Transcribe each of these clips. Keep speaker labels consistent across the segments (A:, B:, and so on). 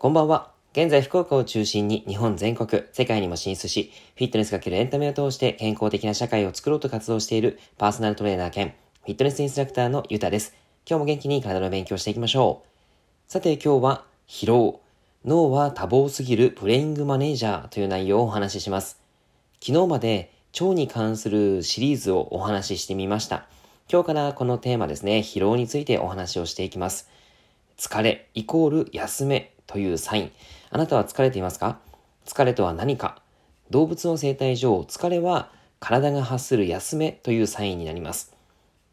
A: こんばんは。現在福岡を中心に日本全国、世界にも進出し、フィットネスかけるエンタメを通して健康的な社会を作ろうと活動しているパーソナルトレーナー兼フィットネスインストラクターのゆたです。今日も元気に体の勉強していきましょう。さて今日は疲労。脳は多忙すぎるプレイングマネージャーという内容をお話しします。昨日まで腸に関するシリーズをお話ししてみました。今日からこのテーマですね、疲労についてお話をしていきます。疲れイコール休めというサイン。あなたは疲れていますか？疲れとは何か？動物の生態上、疲れは体が発する休めというサインになります。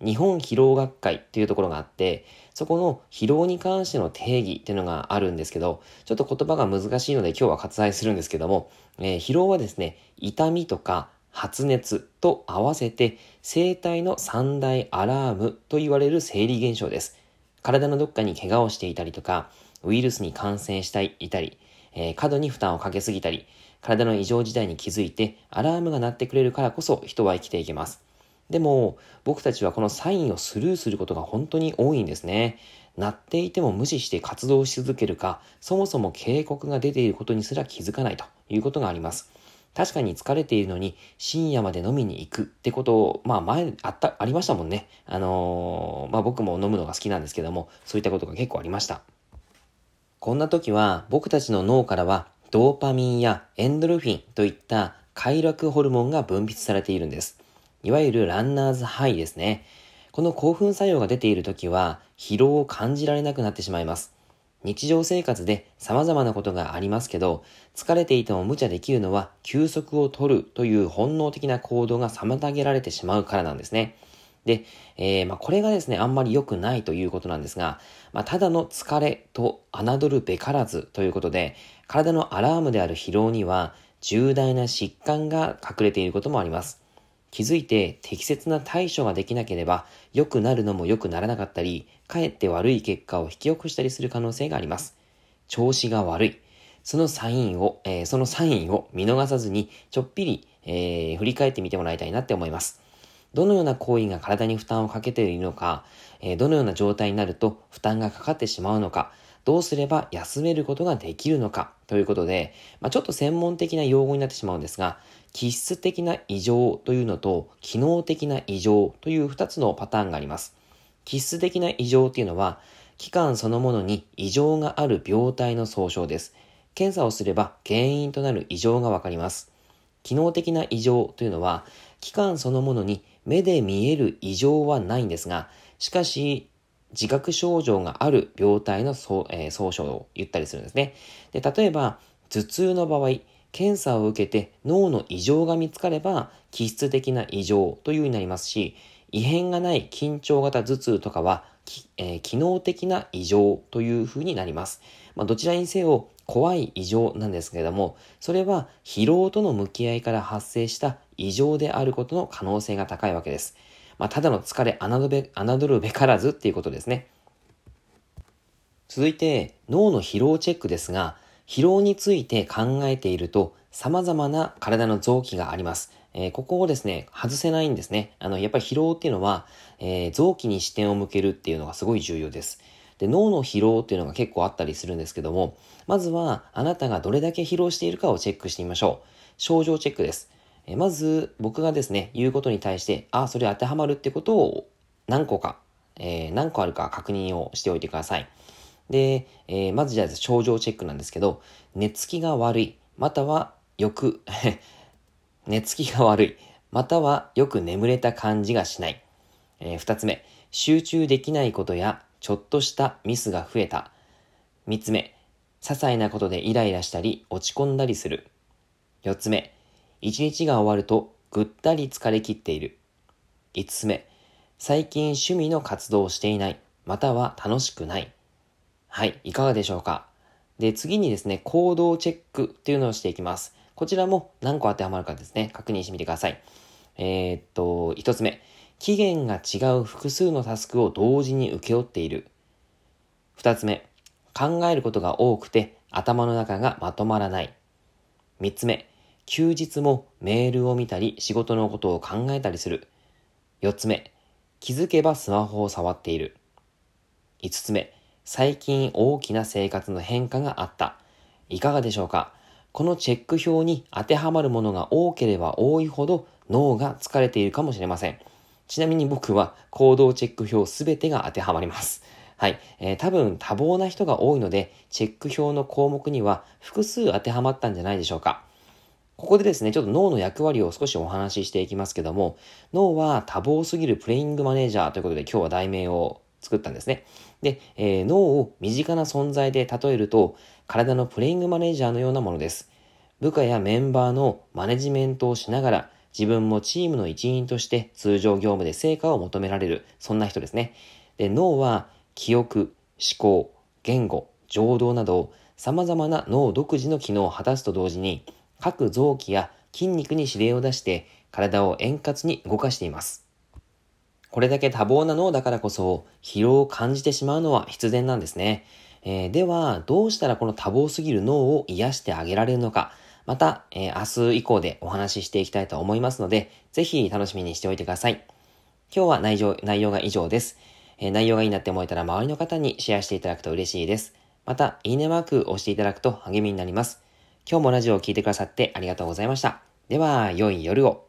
A: 日本疲労学会というところがあって、そこの疲労に関しての定義っていうのがあるんですけど、ちょっと言葉が難しいので今日は割愛するんですけども、えー、疲労はですね、痛みとか発熱と合わせて生体の三大アラームと言われる生理現象です。体のどっかに怪我をしていたりとか、ウイルスに感染したいたり、えー、過度に負担をかけすぎたり、体の異常事態に気づいてアラームが鳴ってくれるからこそ人は生きていけます。でも、僕たちはこのサインをスルーすることが本当に多いんですね。鳴っていても無視して活動し続けるか、そもそも警告が出ていることにすら気づかないということがあります。確かに疲れているのに深夜まで飲みに行くってことを、まあ前あった、ありましたもんね。あのー、まあ僕も飲むのが好きなんですけども、そういったことが結構ありました。こんな時は僕たちの脳からはドーパミンやエンドルフィンといった快楽ホルモンが分泌されているんです。いわゆるランナーズハイですね。この興奮作用が出ている時は疲労を感じられなくなってしまいます。日常生活で様々なことがありますけど、疲れていても無茶できるのは休息を取るという本能的な行動が妨げられてしまうからなんですね。で、えー、まあ、これがですね、あんまり良くないということなんですが、まあ、ただの疲れと侮るべからずということで、体のアラームである疲労には重大な疾患が隠れていることもあります。気づいて適切な対処ができなければ、良くなるのも良くならなかったり、かえって悪い結果を引き起こしたりする可能性があります。調子が悪い。そのサインを、えー、そのサインを見逃さずに、ちょっぴり、えー、振り返ってみてもらいたいなって思います。どのような行為が体に負担をかけているのか、えどのような状態になると負担がかかってしまうのか、どうすれば休めることができるのかということで、まあ、ちょっと専門的な用語になってしまうんですが、気質的な異常というのと機能的な異常という2つのパターンがあります。気質的な異常っていうのは、器官そのものに異常がある病態の総称です。検査をすれば原因となる異常がわかります。機能的な異常というのは、器官そのものに目で見える異常はないんですが、しかし、自覚症状がある病態の総,、えー、総称を言ったりするんですね。で、例えば、頭痛の場合、検査を受けて脳の異常が見つかれば、気質的な異常というようになりますし、異変がない緊張型頭痛とかは、えー、機能的な異常というふうになります。まあ、どちらにせよ怖い異常なんですけれども、それは疲労との向き合いから発生した異常であることの可能性が高いわけです。まあ、ただの疲れ、侮べ、侮るべからずっていうことですね。続いて、脳の疲労チェックですが、疲労について考えていると、様々な体の臓器があります。えー、ここをですね、外せないんですね。あの、やっぱり疲労っていうのは、えー、臓器に視点を向けるっていうのがすごい重要です。で、脳の疲労っていうのが結構あったりするんですけども、まずは、あなたがどれだけ疲労しているかをチェックしてみましょう。症状チェックです。えまず、僕がですね、言うことに対して、あ、それ当てはまるってことを何個か、えー、何個あるか確認をしておいてください。で、えー、まずじゃあ症状チェックなんですけど、寝つきが悪い、またはよく 寝つきが悪い、またはよく眠れた感じがしない。えー、二つ目、集中できないことやちょっとしたミスが増えた。三つ目、些細なことでイライラしたり落ち込んだりする。四つ目、一日が終わるとぐったり疲れ切っている。五つ目、最近趣味の活動をしていない、または楽しくない。はい、いかがでしょうかで、次にですね、行動チェックっていうのをしていきます。こちらも何個当てはまるかですね、確認してみてください。えー、っと、一つ目、期限が違う複数のタスクを同時に請け負っている。二つ目、考えることが多くて頭の中がまとまらない。三つ目、休日もメールを見たり仕事のことを考えたりする。四つ目、気づけばスマホを触っている。五つ目、最近大きな生活の変化があった。いかがでしょうか？このチェック表に当てはまるものが多ければ多いほど脳が疲れているかもしれません。ちなみに僕は行動チェック表すべてが当てはまります。はい。えー、多分多忙な人が多いので、チェック表の項目には複数当てはまったんじゃないでしょうか。ここでですね、ちょっと脳の役割を少しお話ししていきますけども、脳は多忙すぎるプレイングマネージャーということで今日は題名を作ったんですね。で、えー、脳を身近な存在で例えると、体のプレイングマネージャーのようなものです。部下やメンバーのマネジメントをしながら、自分もチームの一員として通常業務で成果を求められる、そんな人ですね。で、脳は記憶、思考、言語、情動など、様々な脳独自の機能を果たすと同時に、各臓器や筋肉に指令を出して体を円滑に動かしています。これだけ多忙な脳だからこそ疲労を感じてしまうのは必然なんですね。えー、では、どうしたらこの多忙すぎる脳を癒してあげられるのか、また、えー、明日以降でお話ししていきたいと思いますので、ぜひ楽しみにしておいてください。今日は内容内容が以上です、えー、内容がいいなって思えたら周りの方にシェアしていただくと嬉しいです。また、いいねマークを押していただくと励みになります。今日もラジオを聴いてくださってありがとうございました。では、良い夜を。